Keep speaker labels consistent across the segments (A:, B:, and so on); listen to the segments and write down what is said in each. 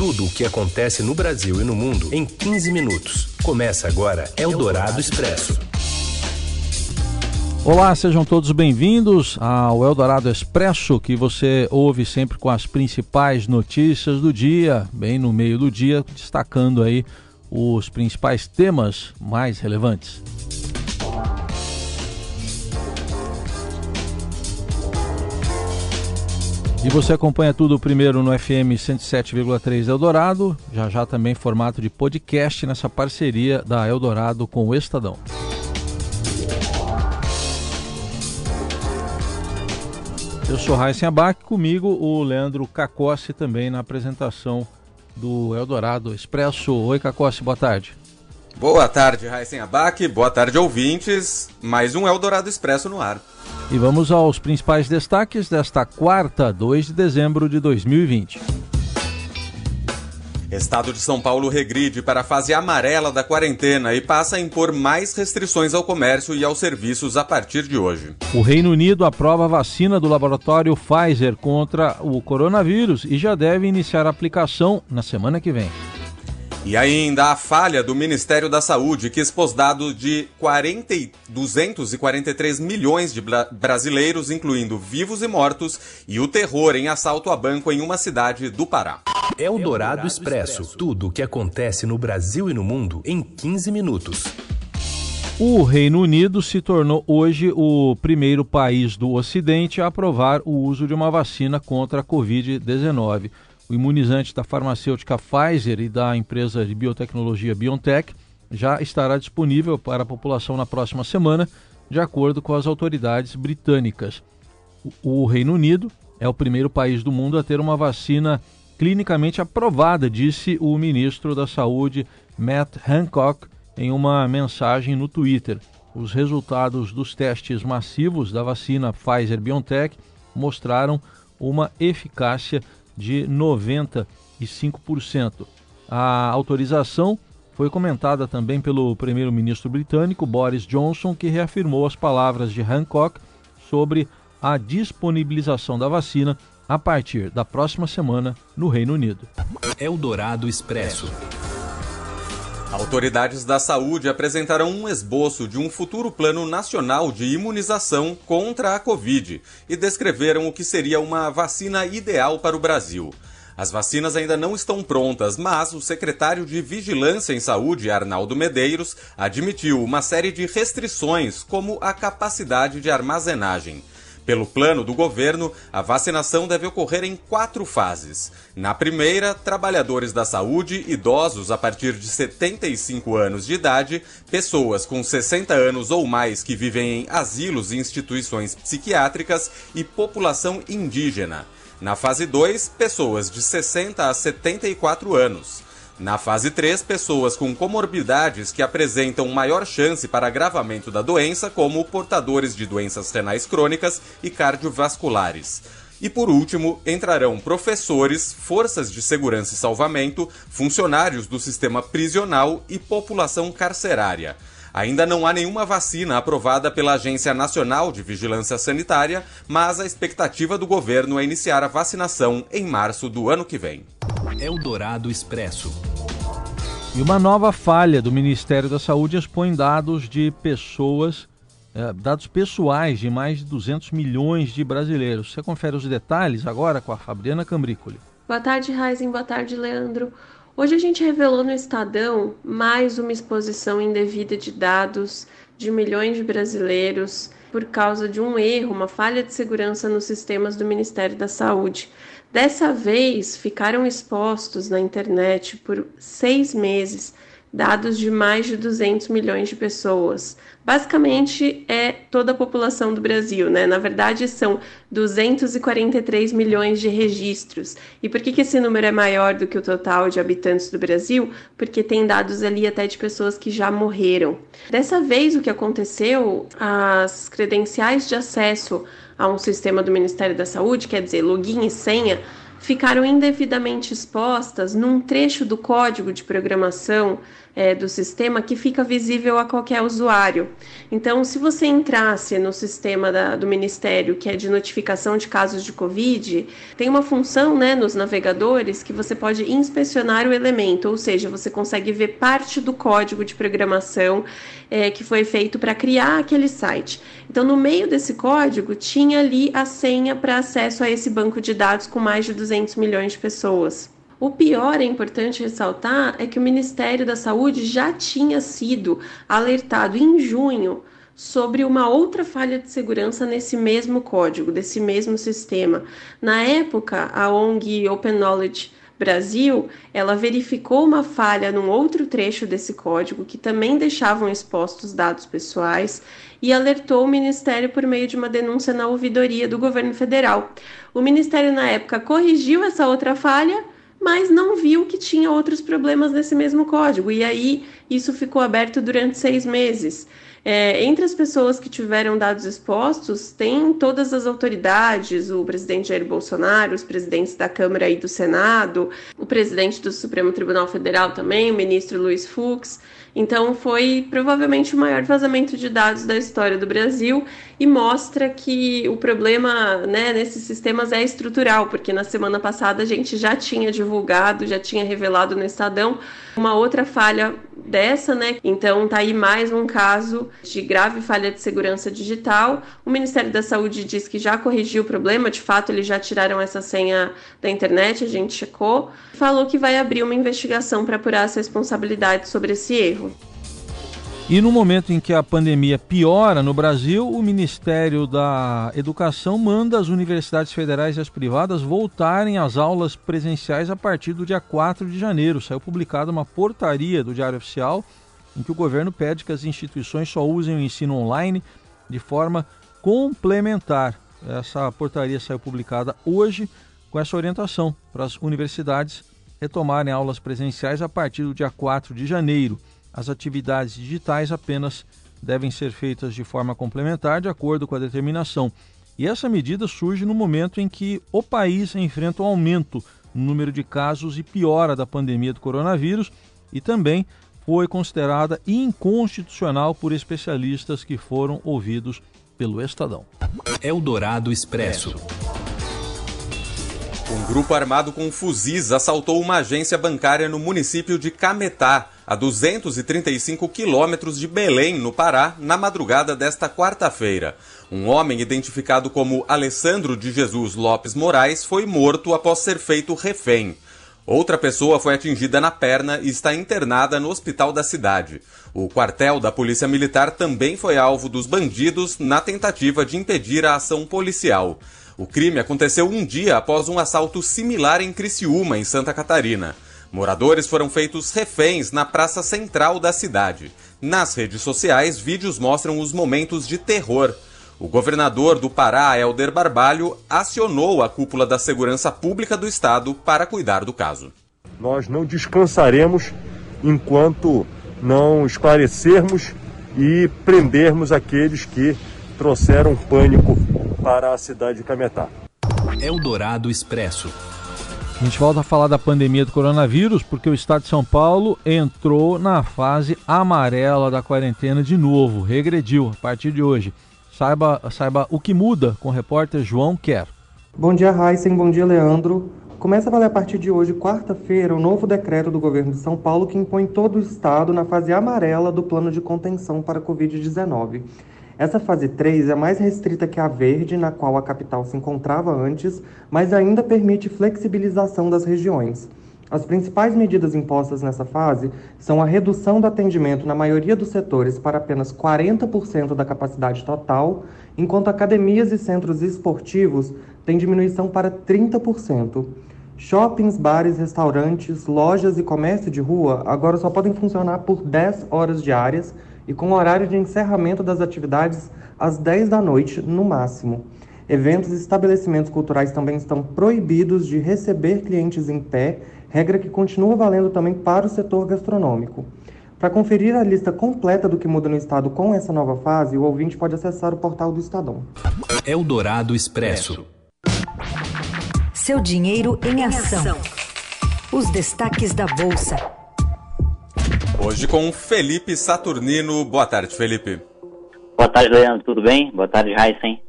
A: Tudo o que acontece no Brasil e no mundo em 15 minutos. Começa agora Eldorado Expresso.
B: Olá, sejam todos bem-vindos ao Eldorado Expresso, que você ouve sempre com as principais notícias do dia, bem no meio do dia, destacando aí os principais temas mais relevantes. E você acompanha tudo primeiro no FM 107,3 Eldorado, já já também formato de podcast nessa parceria da Eldorado com o Estadão. Eu sou Raíssen Abac, comigo o Leandro Cacossi também na apresentação do Eldorado Expresso. Oi Cacossi, boa tarde.
C: Boa tarde, Raíssen Abac, boa tarde ouvintes, mais um Eldorado Expresso no ar.
B: E vamos aos principais destaques desta quarta, 2 de dezembro de 2020.
C: Estado de São Paulo regride para a fase amarela da quarentena e passa a impor mais restrições ao comércio e aos serviços a partir de hoje.
B: O Reino Unido aprova a vacina do laboratório Pfizer contra o coronavírus e já deve iniciar a aplicação na semana que vem.
C: E ainda a falha do Ministério da Saúde, que expôs dados de 40, 243 milhões de brasileiros, incluindo vivos e mortos, e o terror em assalto a banco em uma cidade do Pará.
A: É o Dourado Expresso. Tudo o que acontece no Brasil e no mundo em 15 minutos.
B: O Reino Unido se tornou hoje o primeiro país do Ocidente a aprovar o uso de uma vacina contra a Covid-19 o imunizante da farmacêutica Pfizer e da empresa de biotecnologia BioNTech já estará disponível para a população na próxima semana, de acordo com as autoridades britânicas. O Reino Unido é o primeiro país do mundo a ter uma vacina clinicamente aprovada, disse o ministro da Saúde Matt Hancock em uma mensagem no Twitter. Os resultados dos testes massivos da vacina Pfizer BioNTech mostraram uma eficácia de 95%. A autorização foi comentada também pelo primeiro-ministro britânico Boris Johnson, que reafirmou as palavras de Hancock sobre a disponibilização da vacina a partir da próxima semana no Reino Unido.
A: Eldorado Expresso.
C: Autoridades da saúde apresentaram um esboço de um futuro plano nacional de imunização contra a Covid e descreveram o que seria uma vacina ideal para o Brasil. As vacinas ainda não estão prontas, mas o secretário de Vigilância em Saúde, Arnaldo Medeiros, admitiu uma série de restrições, como a capacidade de armazenagem. Pelo plano do governo, a vacinação deve ocorrer em quatro fases. Na primeira, trabalhadores da saúde, idosos a partir de 75 anos de idade, pessoas com 60 anos ou mais que vivem em asilos e instituições psiquiátricas e população indígena. Na fase 2, pessoas de 60 a 74 anos. Na fase 3, pessoas com comorbidades que apresentam maior chance para agravamento da doença, como portadores de doenças renais crônicas e cardiovasculares. E por último, entrarão professores, forças de segurança e salvamento, funcionários do sistema prisional e população carcerária. Ainda não há nenhuma vacina aprovada pela Agência Nacional de Vigilância Sanitária, mas a expectativa do governo é iniciar a vacinação em março do ano que vem.
A: Eldorado Expresso.
B: E uma nova falha do Ministério da Saúde expõe dados de pessoas, eh, dados pessoais de mais de 200 milhões de brasileiros. Você confere os detalhes agora com a Fabriana Cambrícoli.
D: Boa tarde, Raizen. Boa tarde, Leandro. Hoje a gente revelou no Estadão mais uma exposição indevida de dados de milhões de brasileiros por causa de um erro, uma falha de segurança nos sistemas do Ministério da Saúde. Dessa vez, ficaram expostos na internet por seis meses dados de mais de 200 milhões de pessoas. Basicamente é toda a população do Brasil, né? Na verdade são 243 milhões de registros. E por que, que esse número é maior do que o total de habitantes do Brasil? Porque tem dados ali até de pessoas que já morreram. Dessa vez o que aconteceu, as credenciais de acesso a um sistema do Ministério da Saúde, quer dizer, login e senha, ficaram indevidamente expostas num trecho do código de programação é, do sistema que fica visível a qualquer usuário. Então, se você entrasse no sistema da, do Ministério, que é de notificação de casos de Covid, tem uma função né, nos navegadores que você pode inspecionar o elemento, ou seja, você consegue ver parte do código de programação é, que foi feito para criar aquele site. Então, no meio desse código, tinha ali a senha para acesso a esse banco de dados com mais de 200 milhões de pessoas. O pior, é importante ressaltar, é que o Ministério da Saúde já tinha sido alertado em junho sobre uma outra falha de segurança nesse mesmo código, desse mesmo sistema. Na época, a ONG Open Knowledge Brasil, ela verificou uma falha num outro trecho desse código que também deixavam expostos dados pessoais e alertou o Ministério por meio de uma denúncia na ouvidoria do governo federal. O Ministério, na época, corrigiu essa outra falha mas não viu que tinha outros problemas nesse mesmo código. E aí isso ficou aberto durante seis meses. É, entre as pessoas que tiveram dados expostos, tem todas as autoridades, o presidente Jair Bolsonaro, os presidentes da Câmara e do Senado, o presidente do Supremo Tribunal Federal também, o ministro Luiz Fux. Então, foi provavelmente o maior vazamento de dados da história do Brasil e mostra que o problema né, nesses sistemas é estrutural, porque na semana passada a gente já tinha divulgado, já tinha revelado no Estadão uma outra falha dessa, né? Então tá aí mais um caso de grave falha de segurança digital. O Ministério da Saúde diz que já corrigiu o problema, de fato eles já tiraram essa senha da internet, a gente checou. Falou que vai abrir uma investigação para apurar as responsabilidades sobre esse erro.
B: E no momento em que a pandemia piora no Brasil, o Ministério da Educação manda as universidades federais e as privadas voltarem às aulas presenciais a partir do dia 4 de janeiro. Saiu publicada uma portaria do Diário Oficial em que o governo pede que as instituições só usem o ensino online de forma complementar. Essa portaria saiu publicada hoje com essa orientação para as universidades retomarem aulas presenciais a partir do dia 4 de janeiro. As atividades digitais apenas devem ser feitas de forma complementar, de acordo com a determinação. E essa medida surge no momento em que o país enfrenta um aumento no número de casos e piora da pandemia do coronavírus e também foi considerada inconstitucional por especialistas que foram ouvidos pelo Estadão.
A: Eldorado Expresso.
C: Um grupo armado com fuzis assaltou uma agência bancária no município de Cametá, a 235 quilômetros de Belém, no Pará, na madrugada desta quarta-feira. Um homem identificado como Alessandro de Jesus Lopes Moraes foi morto após ser feito refém. Outra pessoa foi atingida na perna e está internada no hospital da cidade. O quartel da Polícia Militar também foi alvo dos bandidos na tentativa de impedir a ação policial. O crime aconteceu um dia após um assalto similar em Criciúma, em Santa Catarina. Moradores foram feitos reféns na praça central da cidade. Nas redes sociais, vídeos mostram os momentos de terror. O governador do Pará, Helder Barbalho, acionou a cúpula da segurança pública do estado para cuidar do caso.
E: Nós não descansaremos enquanto não esclarecermos e prendermos aqueles que trouxeram pânico para a cidade de Cametá.
A: Eldorado Expresso.
B: A gente volta a falar da pandemia do coronavírus porque o estado de São Paulo entrou na fase amarela da quarentena de novo, regrediu a partir de hoje. Saiba, saiba o que muda com o repórter João Quer.
F: Bom dia, Heisen. Bom dia, Leandro. Começa a valer a partir de hoje, quarta-feira, o novo decreto do governo de São Paulo que impõe todo o estado na fase amarela do plano de contenção para a Covid-19. Essa fase 3 é mais restrita que a verde, na qual a capital se encontrava antes, mas ainda permite flexibilização das regiões. As principais medidas impostas nessa fase são a redução do atendimento na maioria dos setores para apenas 40% da capacidade total, enquanto academias e centros esportivos têm diminuição para 30%. Shoppings, bares, restaurantes, lojas e comércio de rua agora só podem funcionar por 10 horas diárias e com horário de encerramento das atividades às 10 da noite, no máximo. Eventos e estabelecimentos culturais também estão proibidos de receber clientes em pé, regra que continua valendo também para o setor gastronômico. Para conferir a lista completa do que muda no estado com essa nova fase, o ouvinte pode acessar o portal do Estadão.
A: Eldorado Expresso.
G: Seu dinheiro em ação. Os destaques da Bolsa.
C: Hoje com Felipe Saturnino. Boa tarde, Felipe.
H: Boa tarde, Leandro. Tudo bem? Boa tarde, Heisen.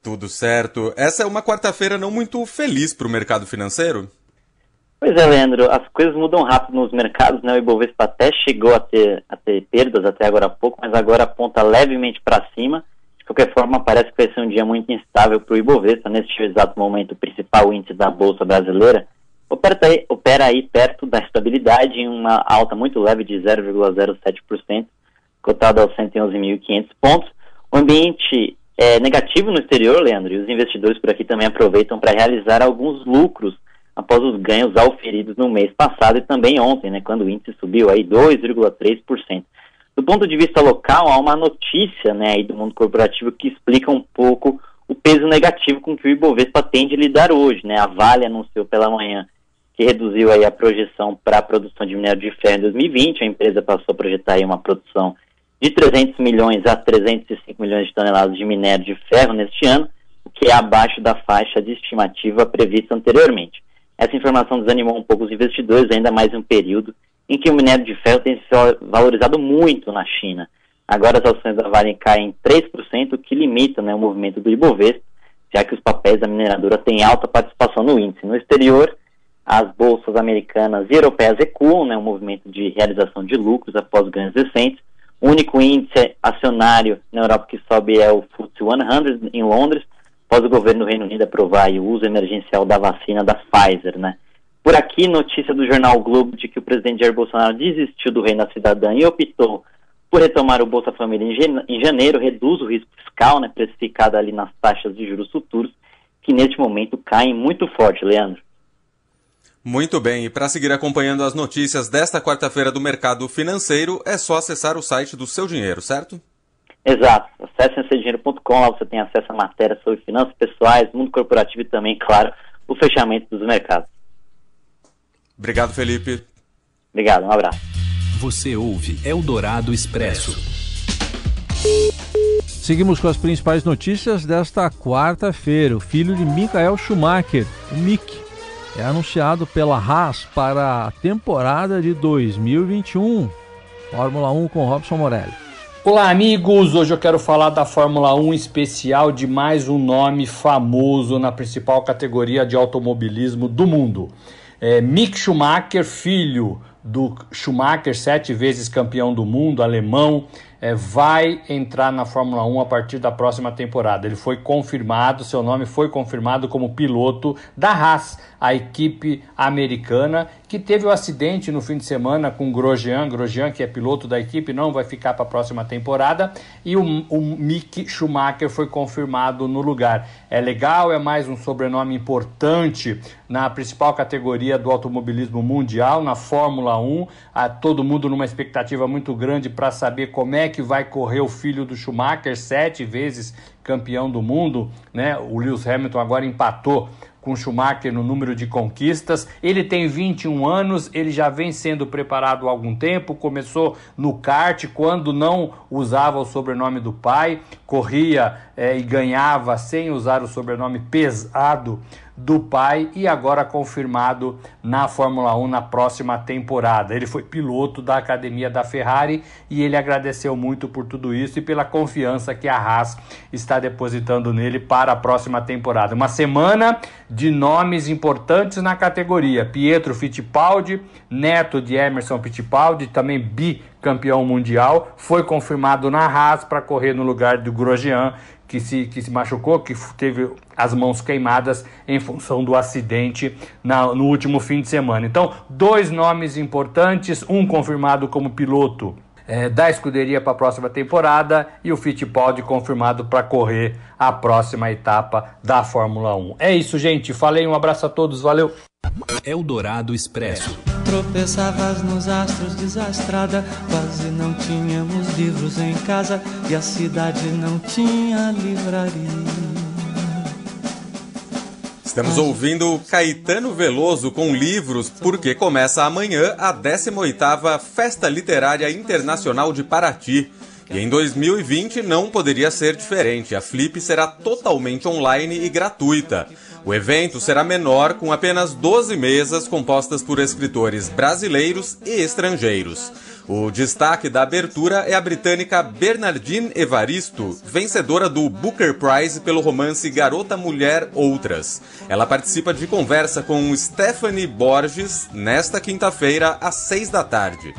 C: Tudo certo. Essa é uma quarta-feira não muito feliz para o mercado financeiro?
H: Pois é, Leandro. As coisas mudam rápido nos mercados, né? O Ibovespa até chegou a ter, a ter perdas até agora há pouco, mas agora aponta levemente para cima. De qualquer forma, parece que vai ser um dia muito instável para o Ibovespa. Neste exato momento, o principal índice da Bolsa Brasileira opera aí, perto da estabilidade em uma alta muito leve de 0,07%, cotado aos 111.500 pontos. O ambiente é negativo no exterior, Leandro, e os investidores por aqui também aproveitam para realizar alguns lucros após os ganhos auferidos no mês passado e também ontem, né, quando o índice subiu aí 2,3%. Do ponto de vista local, há uma notícia né, aí do mundo corporativo que explica um pouco o peso negativo com que o Ibovespa tende a lidar hoje. Né? A Vale anunciou pela manhã que reduziu aí a projeção para a produção de minério de ferro em 2020. A empresa passou a projetar aí uma produção de 300 milhões a 305 milhões de toneladas de minério de ferro neste ano, o que é abaixo da faixa de estimativa prevista anteriormente. Essa informação desanimou um pouco os investidores, ainda mais em um período em que o minério de ferro tem se valorizado muito na China. Agora as ações da Vale caem 3%, o que limita né, o movimento do Ibovespa, já que os papéis da mineradora têm alta participação no índice. No exterior, as bolsas americanas e europeias recuam, né, um movimento de realização de lucros após ganhos recentes. O único índice acionário na Europa que sobe é o FTSE 100 em Londres, após o governo do Reino Unido aprovar o uso emergencial da vacina da Pfizer, né. Por aqui, notícia do jornal Globo de que o presidente Jair Bolsonaro desistiu do reino da cidadã e optou por retomar o Bolsa Família em janeiro, reduz o risco fiscal, né, precificado ali nas taxas de juros futuros, que neste momento caem muito forte, Leandro.
C: Muito bem, e para seguir acompanhando as notícias desta quarta-feira do mercado financeiro, é só acessar o site do Seu Dinheiro, certo?
H: Exato. Acesse seudinheiro.com, lá você tem acesso a matérias sobre finanças pessoais, mundo corporativo e também, claro, o fechamento dos mercados.
C: Obrigado, Felipe.
H: Obrigado, um abraço.
A: Você ouve Eldorado Expresso.
B: Seguimos com as principais notícias desta quarta-feira. O filho de Michael Schumacher, o Mick, é anunciado pela Haas para a temporada de 2021. Fórmula 1 com Robson Morelli.
I: Olá, amigos! Hoje eu quero falar da Fórmula 1 especial de mais um nome famoso na principal categoria de automobilismo do mundo. É Mick Schumacher, filho do Schumacher, sete vezes campeão do mundo, alemão, é, vai entrar na Fórmula 1 a partir da próxima temporada. Ele foi confirmado, seu nome foi confirmado como piloto da Haas, a equipe americana que teve o acidente no fim de semana com Grosjean. Grosjean, que é piloto da equipe, não vai ficar para a próxima temporada. E o, o Mick Schumacher foi confirmado no lugar. É legal, é mais um sobrenome importante na principal categoria do automobilismo mundial, na Fórmula 1. A, todo mundo numa expectativa muito grande para saber como é que vai correr o filho do Schumacher, sete vezes campeão do mundo, né? O Lewis Hamilton agora empatou com Schumacher no número de conquistas. Ele tem 21 anos, ele já vem sendo preparado há algum tempo, começou no kart quando não usava o sobrenome do pai, corria é, e ganhava sem usar o sobrenome pesado do pai e agora confirmado na Fórmula 1 na próxima temporada. Ele foi piloto da academia da Ferrari e ele agradeceu muito por tudo isso e pela confiança que a Haas está depositando nele para a próxima temporada. Uma semana de nomes importantes na categoria: Pietro Fittipaldi, neto de Emerson Fittipaldi, também bicampeão mundial, foi confirmado na Haas para correr no lugar do Grosjean que se, que se machucou, que teve as mãos queimadas em função do acidente na, no último fim de semana. Então, dois nomes importantes, um confirmado como piloto é, da escuderia para a próxima temporada e o Fittipaldi confirmado para correr a próxima etapa da Fórmula 1. É isso, gente. Falei, um abraço a todos, valeu.
A: Eldorado Expresso.
J: Tropeçavas nos astros desastrada, quase não tínhamos livros em casa e a cidade não tinha livraria.
C: Estamos ouvindo Caetano Veloso com livros, porque começa amanhã a 18ª Festa Literária Internacional de Paraty. E em 2020 não poderia ser diferente. A Flip será totalmente online e gratuita. O evento será menor, com apenas 12 mesas compostas por escritores brasileiros e estrangeiros. O destaque da abertura é a britânica Bernardine Evaristo, vencedora do Booker Prize pelo romance Garota Mulher Outras. Ela participa de conversa com Stephanie Borges nesta quinta-feira, às seis da tarde.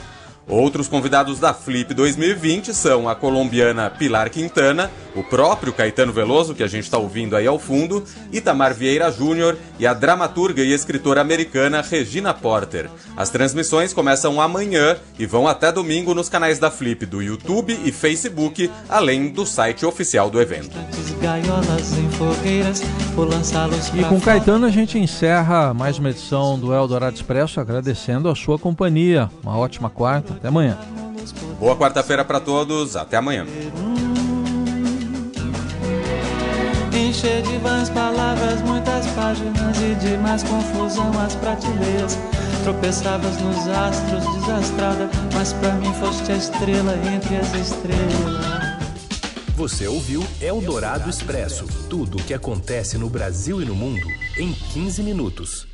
C: Outros convidados da Flip 2020 são a colombiana Pilar Quintana, o próprio Caetano Veloso, que a gente está ouvindo aí ao fundo, Itamar Vieira Júnior e a dramaturga e escritora americana Regina Porter. As transmissões começam amanhã e vão até domingo nos canais da Flip do YouTube e Facebook, além do site oficial do evento.
B: E com Caetano a gente encerra mais uma edição do Eldorado Expresso, agradecendo a sua companhia. Uma ótima quarta. Até amanhã.
C: Boa quarta-feira para todos. Até amanhã.
J: Encher de vãs palavras, muitas páginas e de mais confusão as prateleiras. Tropeçavas nos astros, desastrada, mas para mim foste a estrela entre as estrelas.
A: Você ouviu Eldorado Expresso tudo o que acontece no Brasil e no mundo em 15 minutos.